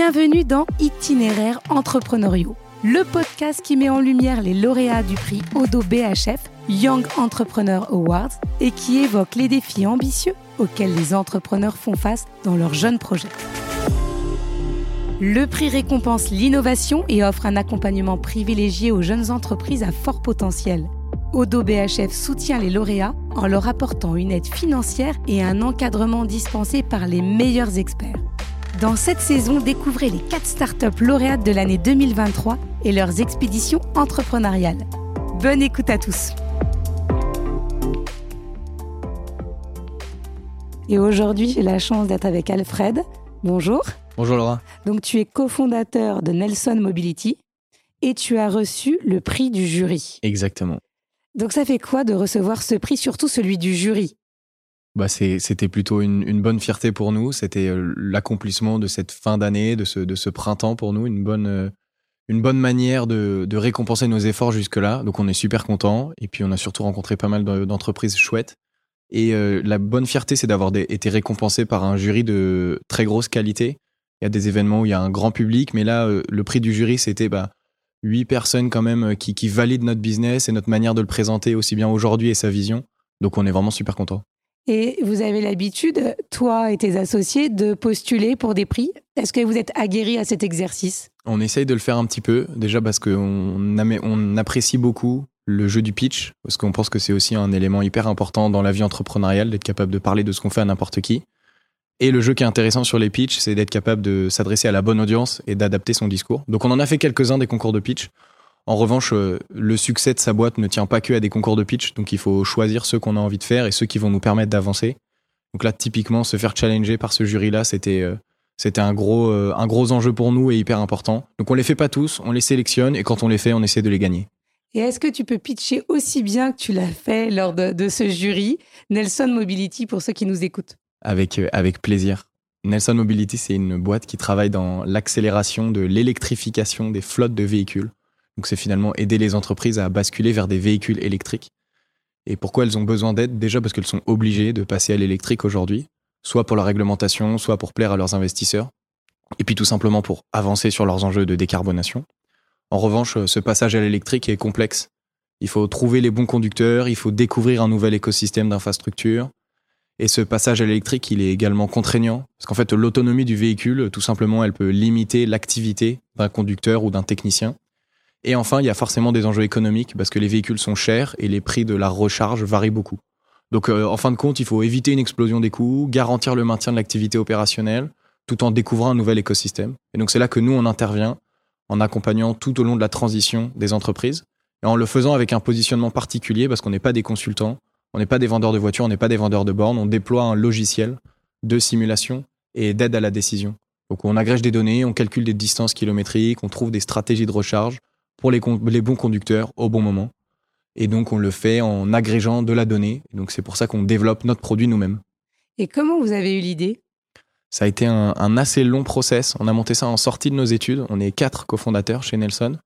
Bienvenue dans Itinéraires entrepreneuriaux, le podcast qui met en lumière les lauréats du prix Odo BHF Young Entrepreneur Awards et qui évoque les défis ambitieux auxquels les entrepreneurs font face dans leurs jeunes projets. Le prix récompense l'innovation et offre un accompagnement privilégié aux jeunes entreprises à fort potentiel. Odo BHF soutient les lauréats en leur apportant une aide financière et un encadrement dispensé par les meilleurs experts. Dans cette saison, découvrez les 4 startups lauréates de l'année 2023 et leurs expéditions entrepreneuriales. Bonne écoute à tous. Et aujourd'hui, j'ai la chance d'être avec Alfred. Bonjour. Bonjour Laura. Donc tu es cofondateur de Nelson Mobility et tu as reçu le prix du jury. Exactement. Donc ça fait quoi de recevoir ce prix, surtout celui du jury? Bah c'était plutôt une, bonne fierté pour nous. C'était euh, l'accomplissement de cette fin d'année, de ce, printemps pour nous, une bonne, euh, manière de, récompenser nos efforts jusque-là. Donc on est super content. Et puis on a surtout rencontré pas mal d'entreprises chouettes. Et euh, la bonne fierté, c'est d'avoir été récompensé par un jury de très grosse qualité. Il y a des événements où il y a un grand public, mais là, le prix du jury, c'était bah, huit personnes quand même qui, qui valident notre business et notre manière de le présenter aussi bien aujourd'hui et sa vision. Donc on est vraiment super content. Et vous avez l'habitude, toi et tes associés, de postuler pour des prix. Est-ce que vous êtes aguerris à cet exercice? On essaye de le faire un petit peu, déjà parce qu'on on apprécie beaucoup le jeu du pitch, parce qu'on pense que c'est aussi un élément hyper important dans la vie entrepreneuriale, d'être capable de parler de ce qu'on fait à n'importe qui. Et le jeu qui est intéressant sur les pitchs, c'est d'être capable de s'adresser à la bonne audience et d'adapter son discours. Donc on en a fait quelques-uns des concours de pitch. En revanche, euh, le succès de sa boîte ne tient pas que à des concours de pitch, donc il faut choisir ceux qu'on a envie de faire et ceux qui vont nous permettre d'avancer. Donc là, typiquement, se faire challenger par ce jury-là, c'était euh, c'était un gros euh, un gros enjeu pour nous et hyper important. Donc on les fait pas tous, on les sélectionne et quand on les fait, on essaie de les gagner. Et est-ce que tu peux pitcher aussi bien que tu l'as fait lors de, de, ce jury Nelson Mobility pour ceux qui nous écoutent? Avec avec plaisir. Nelson Mobility, c'est une boîte qui travaille dans l'accélération de l'électrification des flottes de véhicules. Donc c'est finalement aider les entreprises à basculer vers des véhicules électriques. Et pourquoi elles ont besoin d'aide? Déjà parce qu'elles sont obligées de passer à l'électrique aujourd'hui, soit pour la réglementation, soit pour plaire à leurs investisseurs, et puis tout simplement pour avancer sur leurs enjeux de décarbonation. En revanche, ce passage à l'électrique est complexe. Il faut trouver les bons conducteurs, il faut découvrir un nouvel écosystème d'infrastructures. Et ce passage à l'électrique, il est également contraignant, parce qu'en fait, l'autonomie du véhicule, tout simplement, elle peut limiter l'activité d'un conducteur ou d'un technicien. Et enfin, il y a forcément des enjeux économiques parce que les véhicules sont chers et les prix de la recharge varient beaucoup. Donc, euh, en fin de compte, il faut éviter une explosion des coûts, garantir le maintien de l'activité opérationnelle, tout en découvrant un nouvel écosystème. Et donc, c'est là que nous, on intervient en accompagnant tout au long de la transition des entreprises et en le faisant avec un positionnement particulier parce qu'on n'est pas des consultants, on n'est pas des vendeurs de voitures, on n'est pas des vendeurs de bornes, on déploie un logiciel de simulation et d'aide à la décision. Donc, on agrège des données, on calcule des distances kilométriques, on trouve des stratégies de recharge pour les, les bons conducteurs au bon moment. Et donc, on le fait en agrégeant de la donnée. donc, c'est pour ça qu'on développe notre produit nous-mêmes. Et comment vous avez eu l'idée? Ça a été un, assez long process. On a monté ça en sortie de nos études. On est quatre cofondateurs chez Nelson,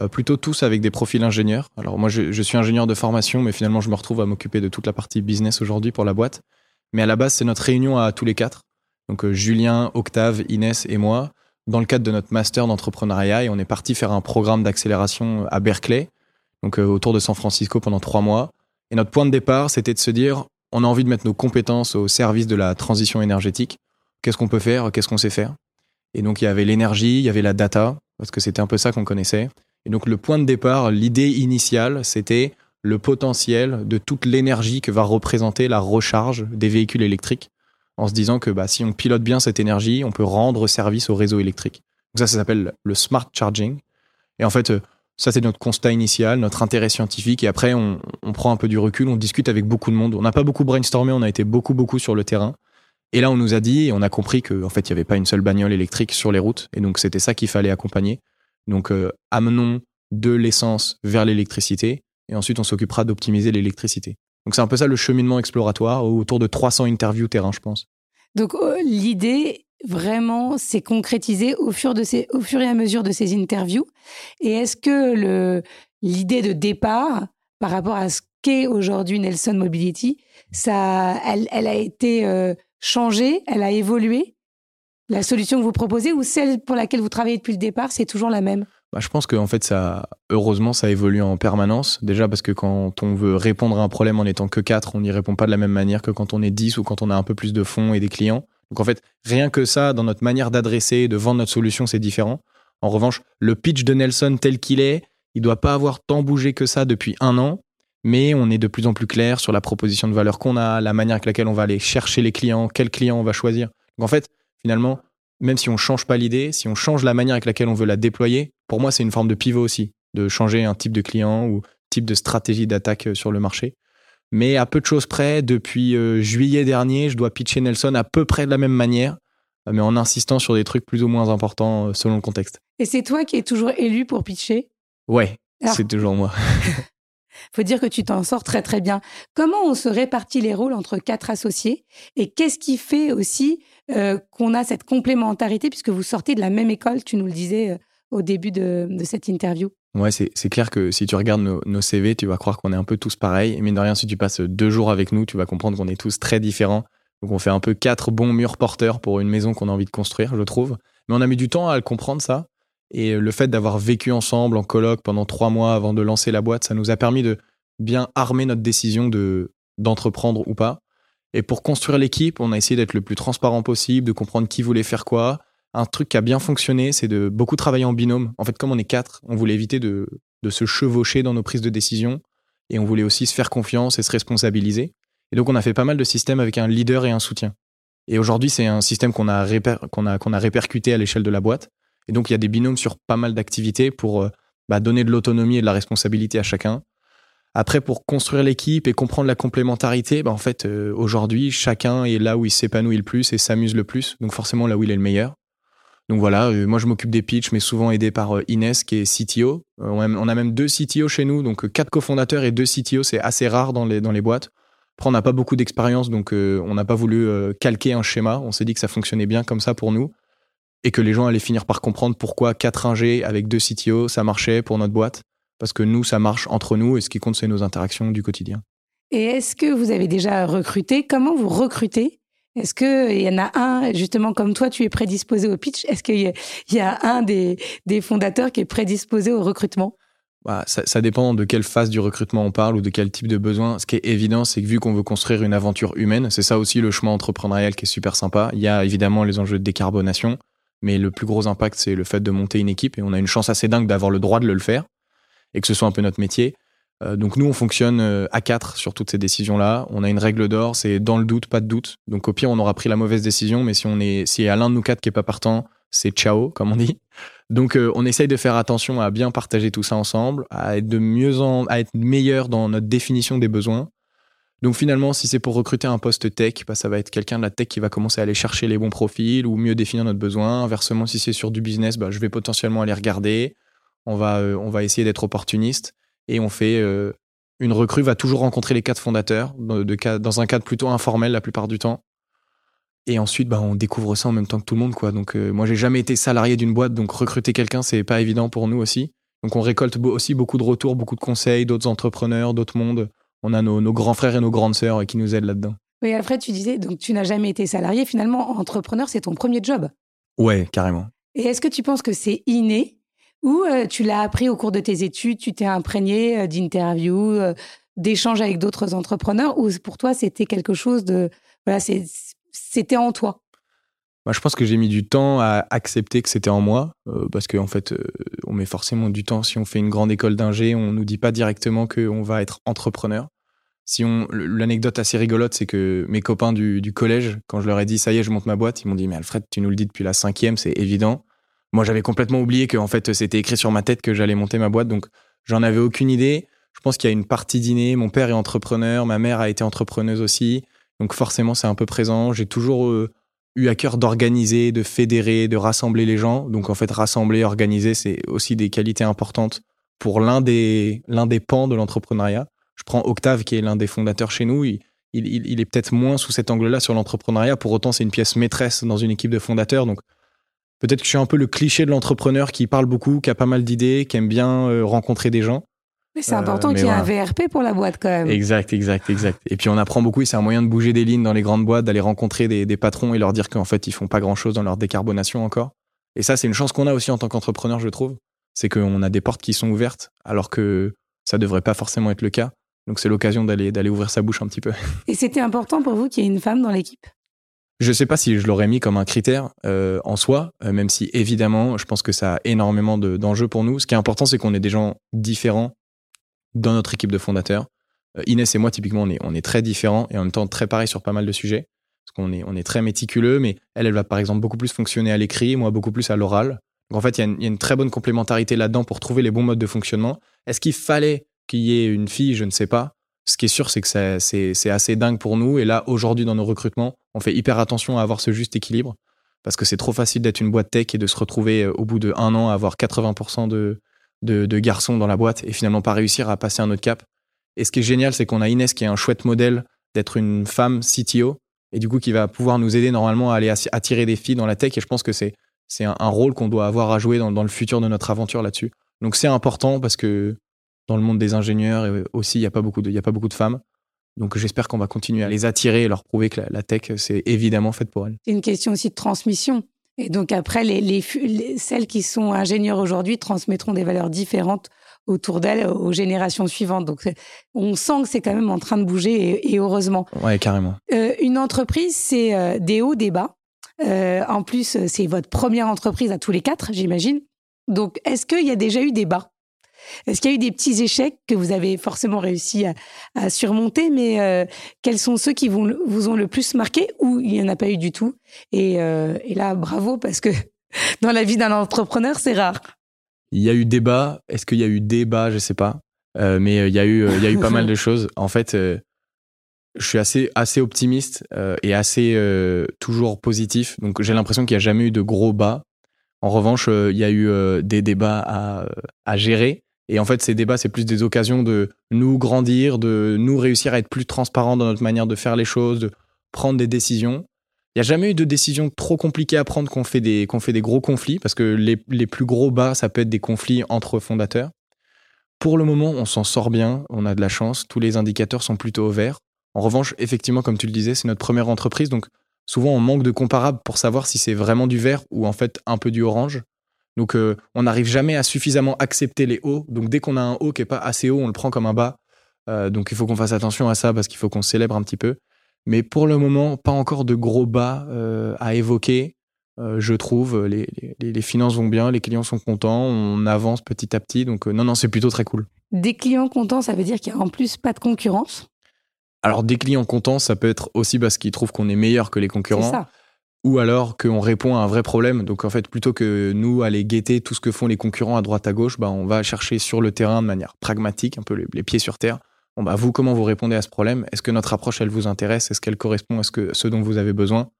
euh, plutôt tous avec des profils ingénieurs. Alors, moi, je, je, suis ingénieur de formation, mais finalement, je me retrouve à m'occuper de toute la partie business aujourd'hui pour la boîte. Mais à la base, c'est notre réunion à tous les quatre. Donc, euh, Julien, Octave, Inès et moi dans le cadre de notre master d'entrepreneuriat on est parti faire un programme d'accélération à Berkeley, donc euh, autour de San Francisco pendant trois mois. Et notre point de départ, c'était de se dire, on a envie de mettre nos compétences au service de la transition énergétique. Qu'est-ce qu'on peut faire? Qu'est-ce qu'on sait faire? Et donc il y avait l'énergie, il y avait la data, parce que c'était un peu ça qu'on connaissait. Et donc le point de départ, l'idée initiale, c'était le potentiel de toute l'énergie que va représenter la recharge des véhicules électriques en se disant que bah, si on pilote bien cette énergie, on peut rendre service au réseau électrique. Ça, ça s'appelle le smart charging. Et en fait, euh, ça, c'est notre constat initial, notre intérêt scientifique. Et après, on, prend un peu du recul, on discute avec beaucoup de monde. On n'a pas beaucoup brainstormé, on a été beaucoup, beaucoup sur le terrain. Et là, on nous a dit, et on a compris qu'en fait, il n'y avait pas une seule bagnole électrique sur les routes. Et donc, c'était ça qu'il fallait accompagner. Donc, euh, amenons de l'essence vers l'électricité. Et ensuite, on s'occupera d'optimiser l'électricité. Donc c'est un peu ça le cheminement exploratoire autour de 300 interviews terrain, je pense. Donc oh, l'idée vraiment s'est concrétisée au fur, et à mesure de ces interviews. Et est-ce que l'idée de départ par rapport à ce qu'est aujourd'hui Nelson Mobility, ça, elle, elle a été euh, changée, elle a évolué? La solution que vous proposez ou celle pour laquelle vous travaillez depuis le départ, c'est toujours la même? Bah, je pense qu'en fait, ça, heureusement, ça évolue en permanence. Déjà parce que quand on veut répondre à un problème en étant que 4, on n'y répond pas de la même manière que quand on est 10 ou quand on a un peu plus de fonds et des clients. Donc en fait, rien que ça, dans notre manière d'adresser, de vendre notre solution, c'est différent. En revanche, le pitch de Nelson tel qu'il est, il doit pas avoir tant bougé que ça depuis un an, mais on est de plus en plus clair sur la proposition de valeur qu'on a, la manière avec laquelle on va aller chercher les clients, quels clients on va choisir. Donc en fait, finalement, même si on change pas l'idée, si on change la manière avec laquelle on veut la déployer, pour moi, c'est une forme de pivot aussi, de changer un type de client ou type de stratégie d'attaque euh, sur le marché. Mais à peu de choses près, depuis euh, juillet dernier, je dois pitcher Nelson à peu près de la même manière, euh, mais en insistant sur des trucs plus ou moins importants selon le contexte. Et c'est toi qui es toujours élu pour pitcher? Ouais, c'est toujours moi. faut dire que tu t'en sors très très bien. Comment on se répartit les rôles entre quatre associés et qu'est-ce qui fait aussi qu'on a cette complémentarité puisque vous sortez de la même école, tu nous le disais au début de, cette interview? Ouais, c'est clair que si tu regardes nos, CV, tu vas croire qu'on est un peu tous pareils. Mine de rien, si tu passes deux jours avec nous, tu vas comprendre qu'on est tous très différents. Donc on fait un peu quatre bons murs porteurs pour une maison qu'on a envie de construire, je trouve. Mais on a mis du temps à le comprendre, ça. Et le fait d'avoir vécu ensemble en colloque pendant trois mois avant de lancer la boîte, ça nous a permis de bien armer notre décision de d'entreprendre ou pas. Et pour construire l'équipe, on a essayé d'être le plus transparent possible, de comprendre qui voulait faire quoi, un truc qui a bien fonctionné, c'est de beaucoup travailler en binôme. En fait, comme on est quatre, on voulait éviter de, se chevaucher dans nos prises de décision et on voulait aussi se faire confiance et se responsabiliser. Et donc, on a fait pas mal de systèmes avec un leader et un soutien. Et aujourd'hui, c'est un système qu'on a, a, qu'on a répercuté à l'échelle de la boîte. Et donc, il y a des binômes sur pas mal d'activités pour euh, bah, donner de l'autonomie et de la responsabilité à chacun. Après, pour construire l'équipe et comprendre la complémentarité, bah, en fait, euh, aujourd'hui, chacun est là où il s'épanouit le plus et s'amuse le plus. Donc, forcément, là où il est le meilleur. Donc voilà, euh, moi je m'occupe des pitchs, mais souvent aidé par Inès qui est CTO. On a même deux CTO chez nous, donc quatre cofondateurs et deux CTO, c'est assez rare dans les, dans les boîtes. Après, on n'a pas beaucoup d'expérience, donc on n'a pas voulu calquer un schéma. On s'est dit que ça fonctionnait bien comme ça pour nous et que les gens allaient finir par comprendre pourquoi quatre ingés avec deux CTO, ça marchait pour notre boîte. Parce que nous, ça marche entre nous et ce qui compte, c'est nos interactions du quotidien. Et est-ce que vous avez déjà recruté? Comment vous recrutez? Est-ce qu'il y en a un, justement, comme toi, tu es prédisposé au pitch? Est-ce qu'il y, a un des, fondateurs qui est prédisposé au recrutement? Bah, ça, dépend de quelle phase du recrutement on parle ou de quel type de besoin. Ce qui est évident, c'est que vu qu'on veut construire une aventure humaine, c'est ça aussi le chemin entrepreneurial qui est super sympa. Il y a évidemment les enjeux de décarbonation, mais le plus gros impact, c'est le fait de monter une équipe et on a une chance assez dingue d'avoir le droit de le faire et que ce soit un peu notre métier. Euh, donc nous, on fonctionne euh, à quatre sur toutes ces décisions-là. On a une règle d'or, c'est dans le doute, pas de doute. Donc au pire, on aura pris la mauvaise décision, mais si on est, si y a l'un de nous quatre qui est pas partant, c'est ciao, comme on dit. Donc euh, on essaye de faire attention à bien partager tout ça ensemble, à être de mieux à être meilleur dans notre définition des besoins. Donc finalement, si c'est pour recruter un poste tech, bah, ça va être quelqu'un de la tech qui va commencer à aller chercher les bons profils ou mieux définir notre besoin. Inversement, si c'est sur du business, bah, je vais potentiellement aller regarder. On va, on va essayer d'être opportuniste et on fait euh, une recrue va toujours rencontrer les quatre fondateurs dans un cadre plutôt informel la plupart du temps. Et ensuite, bah, on découvre ça en même temps que tout le monde, quoi. Donc, euh, moi, j'ai jamais été salarié d'une boîte, donc recruter quelqu'un, c'est pas évident pour nous aussi. Donc, on récolte aussi beaucoup de retours, beaucoup de conseils d'autres entrepreneurs, d'autres mondes. On a nos, grands frères et nos grandes sœurs qui nous aident là-dedans. Oui, Alfred, tu disais, donc tu n'as jamais été salarié. Finalement, entrepreneur, c'est ton premier job. Ouais, carrément. Et est-ce que tu penses que c'est inné ou euh, tu l'as appris au cours de tes études, tu t'es imprégné euh, d'interviews, euh, d'échanges avec d'autres entrepreneurs, ou pour toi c'était quelque chose de... Voilà, c'était en toi? Bah, je pense que j'ai mis du temps à accepter que c'était en moi, parce qu'en en fait, on met forcément du temps. Si on fait une grande école d'ingé, on nous dit pas directement qu'on va être entrepreneur. Si on, l'anecdote assez rigolote, c'est que mes copains du, collège, quand je leur ai dit ça y est, je monte ma boîte, ils m'ont dit mais Alfred, tu nous le dis depuis la cinquième, c'est évident. Moi, j'avais complètement oublié que en fait, c'était écrit sur ma tête que j'allais monter ma boîte, donc j'en avais aucune idée. Je pense qu'il y a une partie dîner. Mon père est entrepreneur, ma mère a été entrepreneuse aussi, donc forcément, c'est un peu présent. J'ai toujours euh, eu à cœur d'organiser, de fédérer, de rassembler les gens. Donc en fait, rassembler, organiser, c'est aussi des qualités importantes pour l'un des l'un des pans de l'entrepreneuriat. Je prends Octave, qui est l'un des fondateurs chez nous. Il, il, il est peut-être moins sous cet angle-là sur l'entrepreneuriat. Pour autant, c'est une pièce maîtresse dans une équipe de fondateurs. Donc, Peut-être que je suis un peu le cliché de l'entrepreneur qui parle beaucoup, qui a pas mal d'idées, qui aime bien euh, rencontrer des gens. c'est important qu'il y ait un VRP pour la boîte quand même. Exact, exact, exact. Et puis on apprend beaucoup, c'est un moyen de bouger des lignes dans les grandes boîtes, d'aller rencontrer des, des, patrons et leur dire qu'en fait ils font pas grand chose dans leur décarbonation encore. Et ça, c'est une chance qu'on a aussi en tant qu'entrepreneur, je trouve. C'est qu'on a des portes qui sont ouvertes alors que ça devrait pas forcément être le cas. Donc c'est l'occasion d'aller d'aller ouvrir sa bouche un petit peu. Et c'était important pour vous qu'il y ait une femme dans l'équipe? Je sais pas si je l'aurais mis comme un critère euh, en soi, euh, même si évidemment, je pense que ça a énormément d'enjeux pour nous. Ce qui est important, c'est qu'on ait des gens différents dans notre équipe de fondateurs. Euh, Inès et moi, typiquement, on est, on est très différents et en même temps très pareils sur pas mal de sujets. Parce qu'on est, on est très méticuleux, mais elle, elle va par exemple beaucoup plus fonctionner à l'écrit, moi beaucoup plus à l'oral. Donc en fait, il y, y, a une très bonne complémentarité là-dedans pour trouver les bons modes de fonctionnement. Est-ce qu'il fallait qu'il y ait une fille Je ne sais pas. Ce qui est sûr, c'est que c'est assez dingue pour nous. Et là, aujourd'hui, dans nos recrutements, on fait hyper attention à avoir ce juste équilibre. Parce que c'est trop facile d'être une boîte tech et de se retrouver euh, au bout de un an à avoir 80% de, garçons dans la boîte et finalement pas réussir à passer un autre cap. Et ce qui est génial, c'est qu'on a Inès qui est un chouette modèle d'être une femme CTO et du coup qui va pouvoir nous aider normalement à aller attirer des filles dans la tech. Et je pense que c'est un, rôle qu'on doit avoir à jouer dans le futur de notre aventure là-dessus. Donc c'est important parce que dans le monde des ingénieurs aussi, il n'y a, pas beaucoup de, y a pas beaucoup de femmes. Donc j'espère qu'on va continuer à les attirer et leur prouver que la, la tech, c'est évidemment fait pour elles. C'est une question aussi de transmission. Et donc après, les, les, celles qui sont ingénieurs aujourd'hui transmettront des valeurs différentes autour d'elles aux générations suivantes. Donc on sent que c'est quand même en train de bouger et, et heureusement. Ouais, carrément. Euh, une entreprise, c'est euh, des hauts, des bas. Euh, en plus, c'est votre première entreprise à tous les quatre, j'imagine. Donc est-ce qu'il y a déjà eu des bas? Est-ce qu'il y a eu des petits échecs que vous avez forcément réussi à, à surmonter, mais euh, quels sont ceux qui vous, vous, ont le plus marqué ou il n'y en a pas eu du tout? Et, euh, et, là, bravo, parce que dans la vie d'un entrepreneur, c'est rare. Il y a eu débat. Est-ce qu'il y a eu débat? Je ne sais pas. Euh, mais il y, a eu, il y a eu pas mal de choses. En fait, je suis assez, assez optimiste et assez toujours positif. Donc j'ai l'impression qu'il n'y a jamais eu de gros bas. En revanche, il y a eu des débats à, à gérer. Et en fait, ces débats, c'est plus des occasions de nous grandir, de nous réussir à être plus transparents dans notre manière de faire les choses, de prendre des décisions. Il n'y a jamais eu de décision trop compliquée à prendre qu'on fait, des, fait des gros conflits, parce que les, les plus gros bas, ça peut être des conflits entre fondateurs. Pour le moment, on s'en sort bien, on a de la chance, tous les indicateurs sont plutôt au vert. En revanche, effectivement, comme tu le disais, c'est notre première entreprise, donc souvent on manque de comparables pour savoir si c'est vraiment du vert ou en fait un peu du orange. Donc, euh, on n'arrive jamais à suffisamment accepter les hauts. Donc, dès qu'on a un haut qui est pas assez haut, on le prend comme un bas. Euh, donc, il faut qu'on fasse attention à ça parce qu'il faut qu'on célèbre un petit peu. Mais pour le moment, pas encore de gros bas euh, à évoquer. je trouve, les, les, les, finances vont bien, les clients sont contents, on avance petit à petit. Donc, non, non, c'est plutôt très cool. Des clients contents, ça veut dire qu'il n'y a en plus pas de concurrence? Alors des clients contents, ça peut être aussi parce qu'ils trouvent qu'on est meilleur que les concurrents. Ça ou alors qu'on répond à un vrai problème. Donc en fait, plutôt que nous aller guetter tout ce que font les concurrents à droite à gauche, bah, on va chercher sur le terrain de manière pragmatique, un peu les, pieds sur terre. Bah, vous, comment vous répondez à ce problème? Est-ce que notre approche, elle vous intéresse? Est-ce qu'elle correspond à ce, que, ce dont vous avez besoin?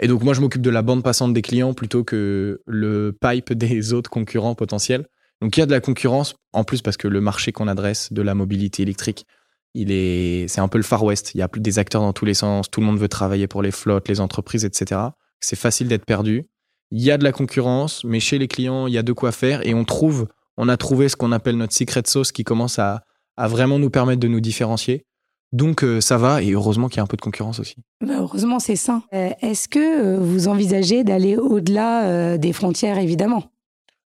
Et donc moi, je m'occupe de la bande passante des clients plutôt que le pipe des autres concurrents potentiels. Donc il y a de la concurrence, en plus parce que le marché qu'on adresse de la mobilité électrique, il est, c'est un peu le Far West. Il y a plus des acteurs dans tous les sens. Tout le monde veut travailler pour les flottes, les entreprises, etc. C'est facile d'être perdu. Il y a de la concurrence, mais chez les clients, il y a de quoi faire et on trouve, on a trouvé ce qu'on appelle notre secret sauce qui commence à, à vraiment nous permettre de nous différencier. Donc euh, ça va et heureusement qu'il y a un peu de concurrence aussi. Bah, heureusement, c'est sain. Euh, est-ce que euh, vous envisagez d'aller au-delà des frontières, évidemment?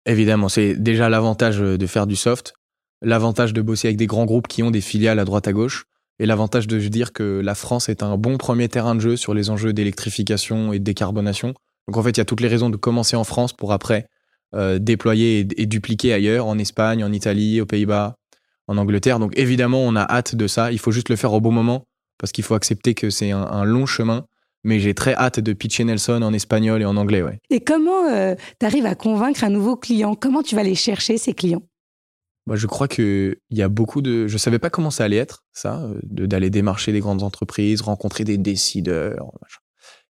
Évidemment, c'est déjà l'avantage de faire du soft l'avantage de bosser avec des grands groupes qui ont des filiales à droite à gauche, et l'avantage de dire que la France est un bon premier terrain de jeu sur les enjeux d'électrification et de décarbonation. Donc en fait, il y a toutes les raisons de commencer en France pour après euh, déployer et, dupliquer ailleurs, en Espagne, en Italie, aux Pays-Bas, en Angleterre. Donc évidemment, on a hâte de ça. Il faut juste le faire au bon moment, parce qu'il faut accepter que c'est un, un, long chemin. Mais j'ai très hâte de pitcher Nelson en espagnol et en anglais. Ouais. Et comment euh, tu arrives à convaincre un nouveau client? Comment tu vas aller chercher ces clients? Moi, je crois qu'il y a beaucoup de. Je savais pas comment ça allait être, ça, euh, d'aller démarcher des grandes entreprises, rencontrer des décideurs.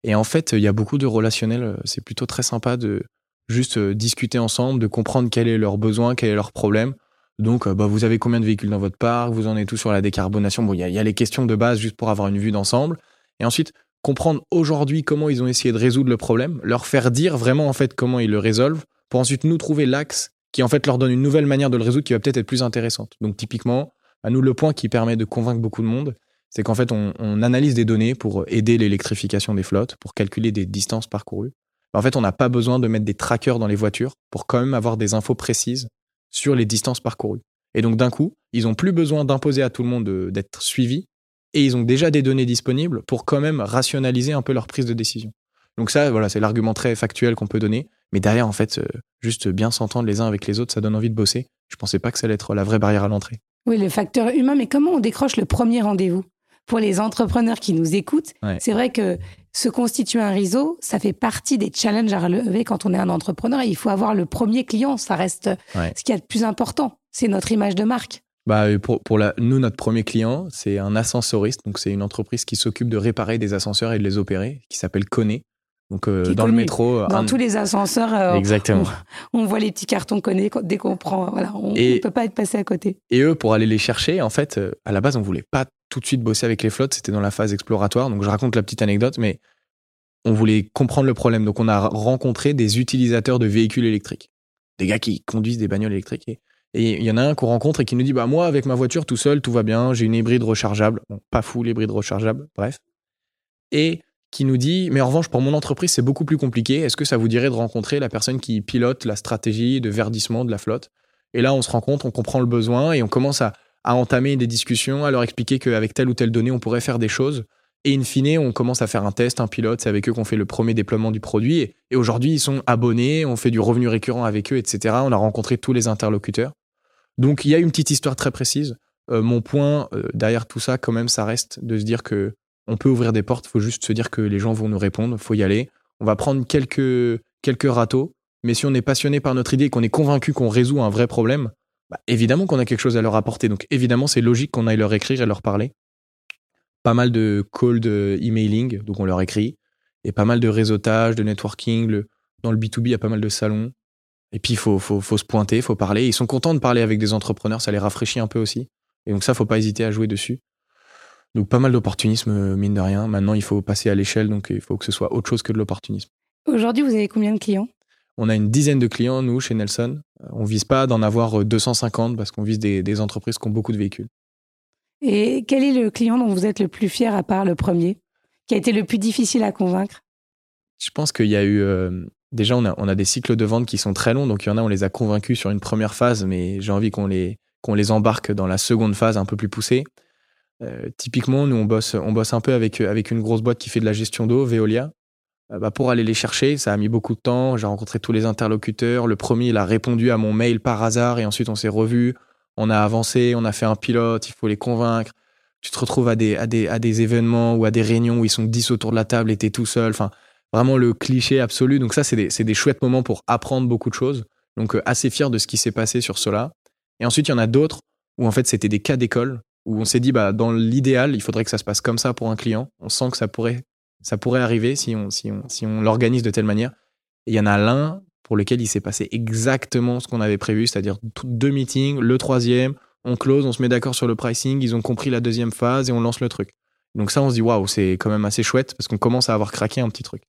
Et en fait, il y a beaucoup de relationnels. Euh, c'est plutôt très sympa de juste euh, discuter ensemble, de comprendre quel est leur besoin, quel est leur problème. Donc, bah, vous avez combien de véhicules dans votre parc? Vous en êtes tout sur la décarbonation? Bon, il y, y, a les questions de base juste pour avoir une vue d'ensemble. Et ensuite, comprendre aujourd'hui comment ils ont essayé de résoudre le problème, leur faire dire vraiment en fait comment ils le résolvent, pour ensuite nous trouver l'axe qui en fait leur donne une nouvelle manière de le résoudre qui va peut-être être plus intéressante. Donc typiquement, à nous, le point qui permet de convaincre beaucoup de monde, c'est qu'en fait, on, analyse des données pour aider l'électrification des flottes, pour calculer des distances parcourues. En fait, on n'a pas besoin de mettre des trackers dans les voitures pour quand même avoir des infos précises sur les distances parcourues. Et donc, d'un coup, ils n'ont plus besoin d'imposer à tout le monde d'être suivis et ils ont déjà des données disponibles pour quand même rationaliser un peu leur prise de décision. Donc ça, voilà, c'est l'argument très factuel qu'on peut donner. Mais derrière, en fait, euh, juste bien s'entendre les uns avec les autres, ça donne envie de bosser. Je pensais pas que ça allait être la vraie barrière à l'entrée. Oui, le facteur humain, mais comment on décroche le premier rendez-vous? Pour les entrepreneurs qui nous écoutent, c'est vrai que se constituer un réseau, ça fait partie des challenges à relever quand on est un entrepreneur. Et il faut avoir le premier client, ça reste ce qui est le plus important. C'est notre image de marque. Bah, pour, pour la, nous, notre premier client, c'est un ascensoriste. Donc, c'est une entreprise qui s'occupe de réparer des ascenseurs et de les opérer, qui s'appelle Kone. Donc euh, dans le métro, dans tous les ascenseurs, euh, exactement. On, voit les petits cartons connus dès qu'on prend. Voilà, on ne peut pas être passé à côté. Et eux, pour aller les chercher, en fait, euh, à la base, on voulait pas tout de suite bosser avec les flottes. C'était dans la phase exploratoire. Donc je raconte la petite anecdote, mais on voulait comprendre le problème. Donc on a rencontré des utilisateurs de véhicules électriques, des gars qui conduisent des bagnoles électriques. Et il y en a un qu'on rencontre et qui nous dit bah moi avec ma voiture tout seul tout va bien, j'ai une hybride rechargeable, bon, pas fou l'hybride rechargeable, bref. Et qui nous dit Mais en revanche, pour mon entreprise, c'est beaucoup plus compliqué. Est-ce que ça vous dirait de rencontrer la personne qui pilote la stratégie de verdissement de la flotte? Et là, on se rend compte, on comprend le besoin et on commence à, entamer des discussions, à leur expliquer qu'avec telle ou telle donnée, on pourrait faire des choses. Et in fine, on commence à faire un test, un pilote. C'est avec eux qu'on fait le premier déploiement du produit. Et, aujourd'hui, ils sont abonnés, on fait du revenu récurrent avec eux, etc. On a rencontré tous les interlocuteurs. Donc, il y a une petite histoire très précise. Euh, mon point euh, derrière tout ça, quand même, ça reste de se dire que on peut ouvrir des portes, il faut juste se dire que les gens vont nous répondre, il faut y aller. On va prendre quelques, quelques râteaux, mais si on est passionné par notre idée et qu'on est convaincu qu'on résout un vrai problème, bah, évidemment qu'on a quelque chose à leur apporter. Donc évidemment, c'est logique qu'on aille leur écrire et leur parler. Pas mal de cold emailing, donc on leur écrit, et pas mal de réseautage, de networking. dans le B2B, il y a pas mal de salons. Et puis, il faut, faut, faut, se pointer, il faut parler. Ils sont contents de parler avec des entrepreneurs, ça les rafraîchit un peu aussi. Et donc ça, faut pas hésiter à jouer dessus. Donc pas mal d'opportunisme, euh, mine de rien. Maintenant, il faut passer à l'échelle, donc il faut que ce soit autre chose que de l'opportunisme. Aujourd'hui, vous avez combien de clients? On a une dizaine de clients, nous, chez Nelson. On vise pas d'en avoir 250 euh, parce qu'on vise des, entreprises qui ont beaucoup de véhicules. Et quel est le client dont vous êtes le plus fier à part le premier Qui a été le plus difficile à convaincre? Je pense qu'il y a eu... Euh, déjà, on a, on a des cycles de vente qui sont très longs, donc il y en a, on les a convaincus sur une première phase, mais j'ai envie qu'on les, qu'on les embarque dans la seconde phase un peu plus poussée. Euh, typiquement, nous, on bosse, on bosse un peu avec, avec une grosse boîte qui fait de la gestion d'eau, Veolia. Euh, bah, pour aller les chercher, ça a mis beaucoup de temps. J'ai rencontré tous les interlocuteurs. Le premier, il a répondu à mon mail par hasard et ensuite on s'est revus. On a avancé, on a fait un pilote, il faut les convaincre. Tu te retrouves à des, à des, à des événements ou à des réunions où ils sont 10 autour de la table et t'es tout seul. Enfin, vraiment le cliché absolu. Donc ça, c'est des, des, chouettes moments pour apprendre beaucoup de choses. Donc euh, assez fier de ce qui s'est passé sur cela. Et ensuite, il y en a d'autres où en fait, c'était des cas d'école où on s'est dit, bah, dans l'idéal, il faudrait que ça se passe comme ça pour un client. On sent que ça pourrait, ça pourrait arriver si on, si on, si on l'organise de telle manière. Il y en a l'un pour lequel il s'est passé exactement ce qu'on avait prévu, c'est-à-dire deux meetings, le troisième, on close, on se met d'accord sur le pricing, ils ont compris la deuxième phase et on lance le truc. Donc ça, on se dit, waouh, c'est quand même assez chouette parce qu'on commence à avoir craqué un petit truc.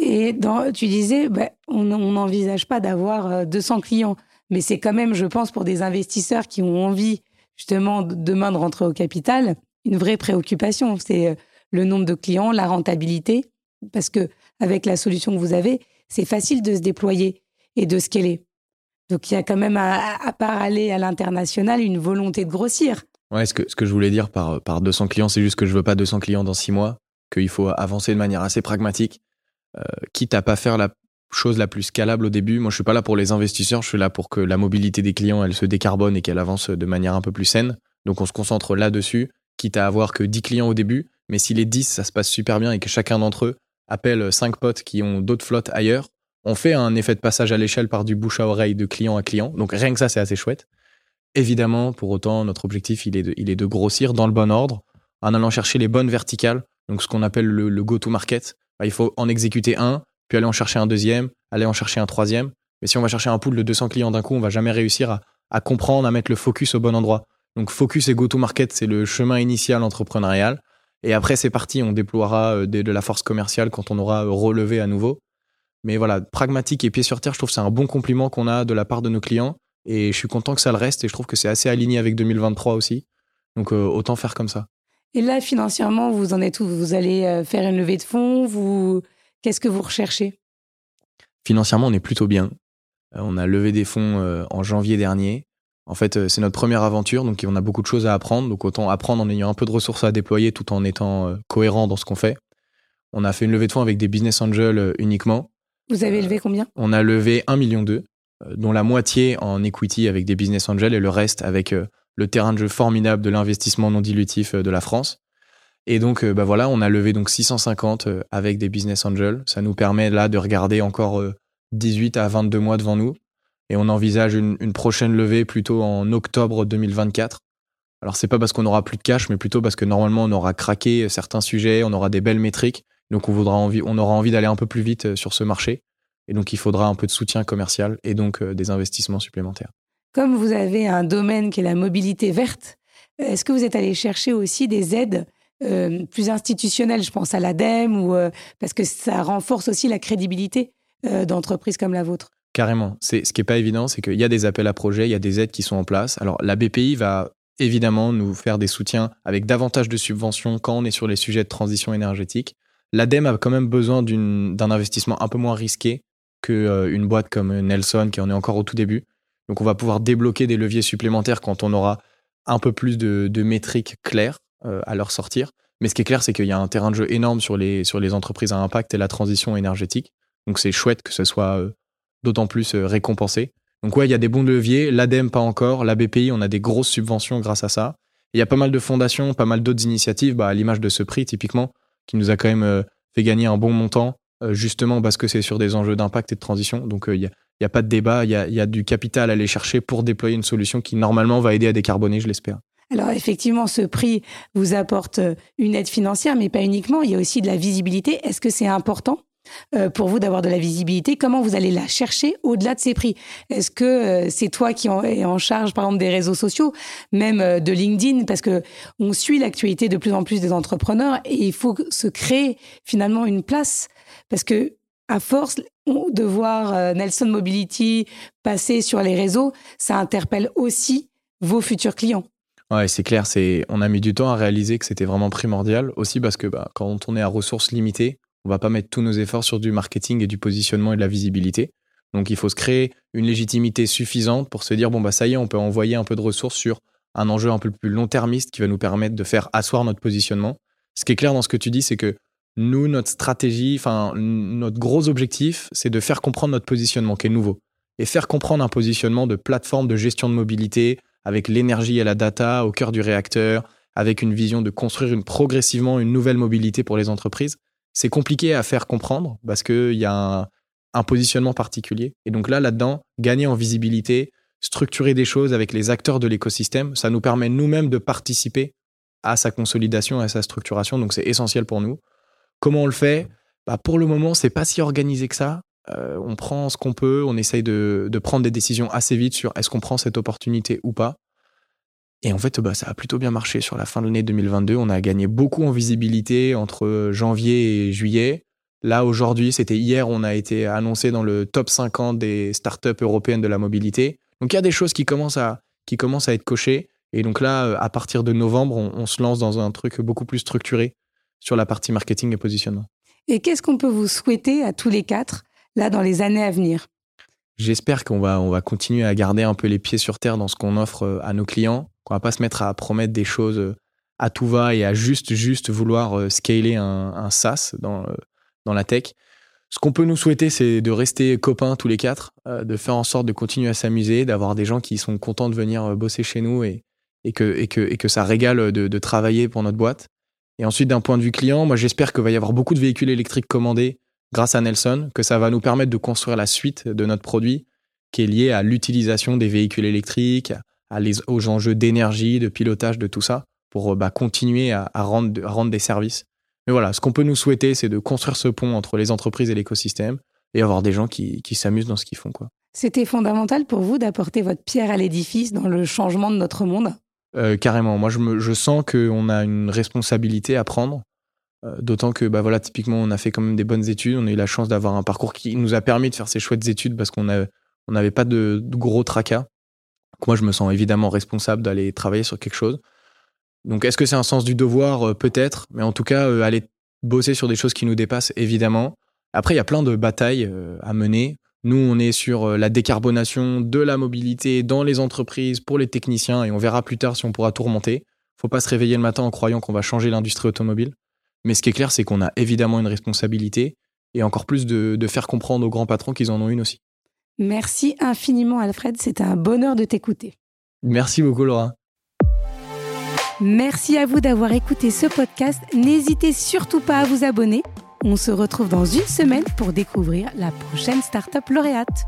Et tu disais, bah, on n'envisage pas d'avoir 200 euh, clients, mais c'est quand même, je pense, pour des investisseurs qui ont envie justement demain de rentrer au capital, une vraie préoccupation. C'est euh, le nombre de clients, la rentabilité, parce que avec la solution que vous avez, c'est facile de se déployer et de scaler. Donc il y a quand même, à, à part aller à l'international, une volonté de grossir. Ouais, ce que, ce que je voulais dire par, par 200 clients, c'est juste que je veux pas 200 clients dans 6 mois, qu'il faut avancer de manière assez pragmatique, euh, quitte à pas faire la chose la plus scalable au début. Moi, je suis pas là pour les investisseurs, je suis là pour que la mobilité des clients, elle se décarbone et qu'elle avance de manière un peu plus saine. Donc, on se concentre là-dessus, quitte à avoir que 10 clients au début. Mais si les 10, ça se passe super bien et que chacun d'entre eux appelle 5 potes qui ont d'autres flottes ailleurs, on fait un effet de passage à l'échelle par du bouche à oreille de client à client. Donc, rien que ça, c'est assez chouette. Évidemment, pour autant, notre objectif, il est de, il de grossir dans le bon ordre, en allant chercher les bonnes verticales. Donc, ce qu'on appelle le, go-to-market. Bah, il faut en exécuter un, puis aller en chercher un deuxième, aller en chercher un troisième. Mais si on va chercher un pool de 200 clients d'un coup, on va jamais réussir à, comprendre, à mettre le focus au bon endroit. Donc focus et go-to-market, c'est le chemin initial entrepreneurial. Et après, c'est parti, on déploiera euh, de, la force commerciale quand on aura euh, relevé à nouveau. Mais voilà, pragmatique et pied sur terre, je trouve que c'est un bon compliment qu'on a de la part de nos clients. Et je suis content que ça le reste et je trouve que c'est assez aligné avec 2023 aussi. Donc euh, autant faire comme ça. Et là, financièrement, vous en êtes où? Vous allez faire une levée de fonds? Vous... Qu'est-ce que vous recherchez? Financièrement, on est plutôt bien. Euh, on a levé des fonds en janvier dernier. En fait, c'est notre première aventure, donc on a beaucoup de choses à apprendre. Donc autant apprendre en ayant un peu de ressources à déployer tout en étant cohérent dans ce qu'on fait. On a fait une levée de fonds avec des business angels uniquement. Vous avez levé combien? On a levé 1,2 million, dont la moitié en equity avec des business angels et le reste avec le terrain de jeu formidable de l'investissement non dilutif euh, de la France. Et donc, euh, bah voilà, on a levé donc 650 euh, avec des business angels. Ça nous permet là de regarder encore 18 à 22 mois devant nous. Et on envisage une, prochaine levée plutôt en octobre 2024. Alors, c'est pas parce qu'on aura plus de cash, mais plutôt parce que normalement, on aura craqué certains sujets, on aura des belles métriques. Donc, on, voudra envie, on aura envie d'aller un peu plus vite sur ce marché. Et donc, il faudra un peu de soutien commercial et donc des investissements supplémentaires. Comme vous avez un domaine qui est la mobilité verte, est-ce que vous êtes allé chercher aussi des aides euh, plus institutionnelles Je pense à l'ADEME, euh, parce que ça renforce aussi la crédibilité euh, d'entreprises comme la vôtre. Carrément. Ce qui n'est pas évident, c'est qu'il y a des appels à projets, il y a des aides qui sont en place. Alors la BPI va évidemment nous faire des soutiens avec davantage de subventions quand on est sur les sujets de transition énergétique. L'ADEME a quand même besoin d'un investissement un peu moins risqué qu'une boîte comme Nelson qui en est encore au tout début. Donc on va pouvoir débloquer des leviers supplémentaires quand on aura un peu plus de, métriques claires à leur sortir. Mais ce qui est clair, c'est qu'il y a un terrain de jeu énorme sur les, sur les entreprises à impact et la transition énergétique. Donc c'est chouette que ce soit euh, d'autant plus euh, récompensé. Donc ouais, il y a des bons leviers. L'ADEME, pas encore. La BPI, on a des grosses subventions grâce à ça. Il y a pas mal de fondations, pas mal d'autres initiatives, bah, à l'image de ce prix typiquement, qui nous a quand même fait gagner un bon montant, justement parce que c'est sur des enjeux d'impact et de transition. Donc il y a, n'y a pas de débat, il y a, du capital à aller chercher pour déployer une solution qui normalement va aider à décarboner, je l'espère. Alors effectivement, ce prix vous apporte euh, une aide financière, mais pas uniquement, il y a aussi de la visibilité. Est-ce que c'est important euh, pour vous d'avoir de la visibilité? Comment vous allez la chercher au-delà de ces prix? Est-ce que euh, c'est toi qui es en charge, par exemple, des réseaux sociaux, même de LinkedIn, parce que on suit l'actualité de plus en plus des entrepreneurs et il faut se créer finalement une place, parce que à force de voir Nelson Mobility passer sur les réseaux, ça interpelle aussi vos futurs clients. Ouais, c'est clair. C'est, on a mis du temps à réaliser que c'était vraiment primordial. Aussi parce que bah, quand on est à ressources limitées, on va pas mettre tous nos efforts sur du marketing et du positionnement et de la visibilité. Donc il faut se créer une légitimité suffisante pour se dire bon bah ça y est, on peut envoyer un peu de ressources sur un enjeu un peu plus long-termiste qui va nous permettre de faire asseoir notre positionnement. Ce qui est clair dans ce que tu dis, c'est que nous, notre stratégie, enfin, notre gros objectif, c'est de faire comprendre notre positionnement qui est nouveau. Et faire comprendre un positionnement de plateforme de gestion de mobilité avec l'énergie et la data au cœur du réacteur, avec une vision de construire progressivement une nouvelle mobilité pour les entreprises. C'est compliqué à faire comprendre parce qu'il y a un, positionnement particulier. Et donc là, là-dedans, gagner en visibilité, structurer des choses avec les acteurs de l'écosystème, ça nous permet nous-mêmes de participer à sa consolidation et à sa structuration. Donc c'est essentiel pour nous. Comment on le fait? Bah, Pour le moment, c'est pas si organisé que ça. Euh, on prend ce qu'on peut, on essaye de, prendre des décisions assez vite sur est-ce qu'on prend cette opportunité ou pas. Et en fait, bah, ça a plutôt bien marché sur la fin de l'année 2022. On a gagné beaucoup en visibilité entre janvier et juillet. Là, aujourd'hui, c'était hier, on a été annoncé dans le top 50 des startups européennes de la mobilité. Donc, il y a des choses qui commencent à, qui commencent à être cochées. Et donc là, à partir de novembre, on se lance dans un truc beaucoup plus structuré sur la partie marketing et positionnement. Et qu'est-ce qu'on peut vous souhaiter à tous les quatre, là, dans les années à venir J'espère qu'on va, on va continuer à garder un peu les pieds sur terre dans ce qu'on offre euh, à nos clients, qu'on va pas se mettre à promettre des choses euh, à tout va et à juste, juste vouloir euh, scaler un, SaaS dans, dans la tech. Ce qu'on peut nous souhaiter, c'est de rester copains tous les quatre, de faire en sorte de continuer à s'amuser, d'avoir des gens qui sont contents de venir bosser chez nous et, que, et, que, et que ça régale de, de travailler pour notre boîte. Et ensuite, d'un point de vue client, moi j'espère qu'il va y avoir beaucoup de véhicules électriques commandés grâce à Nelson, que ça va nous permettre de construire la suite de notre produit qui est lié à l'utilisation des véhicules électriques, à les, aux enjeux d'énergie, de pilotage, de tout ça, pour bah, continuer à, rendre, rendre des services. Mais voilà, ce qu'on peut nous souhaiter, c'est de construire ce pont entre les entreprises et l'écosystème et avoir des gens qui, qui s'amusent dans ce qu'ils font. quoi. C'était fondamental pour vous d'apporter votre pierre à l'édifice dans le changement de notre monde? Euh, carrément. Moi, je, me, je sens qu'on a une responsabilité à prendre. D'autant que, bah voilà, typiquement, on a fait quand même des bonnes études. On a eu la chance d'avoir un parcours qui nous a permis de faire ces chouettes études parce qu'on on n'avait pas de, gros tracas. moi, je me sens évidemment responsable d'aller travailler sur quelque chose. Donc, est-ce que c'est un sens du devoir? Peut-être. Mais en tout cas, aller bosser sur des choses qui nous dépassent, évidemment. Après, il y a plein de batailles à mener. Nous, on est sur euh, la décarbonation de la mobilité dans les entreprises pour les techniciens et on verra plus tard si on pourra tout remonter. Faut pas se réveiller le matin en croyant qu'on va changer l'industrie automobile. Mais ce qui est clair, c'est qu'on a évidemment une responsabilité et encore plus de, de faire comprendre aux grands patrons qu'ils en ont une aussi. Merci infiniment, Alfred. C'était un bonheur de t'écouter. Merci beaucoup, Laura. Merci à vous d'avoir écouté ce podcast. N'hésitez surtout pas à vous abonner on se retrouve dans une semaine pour découvrir la prochaine startup lauréate.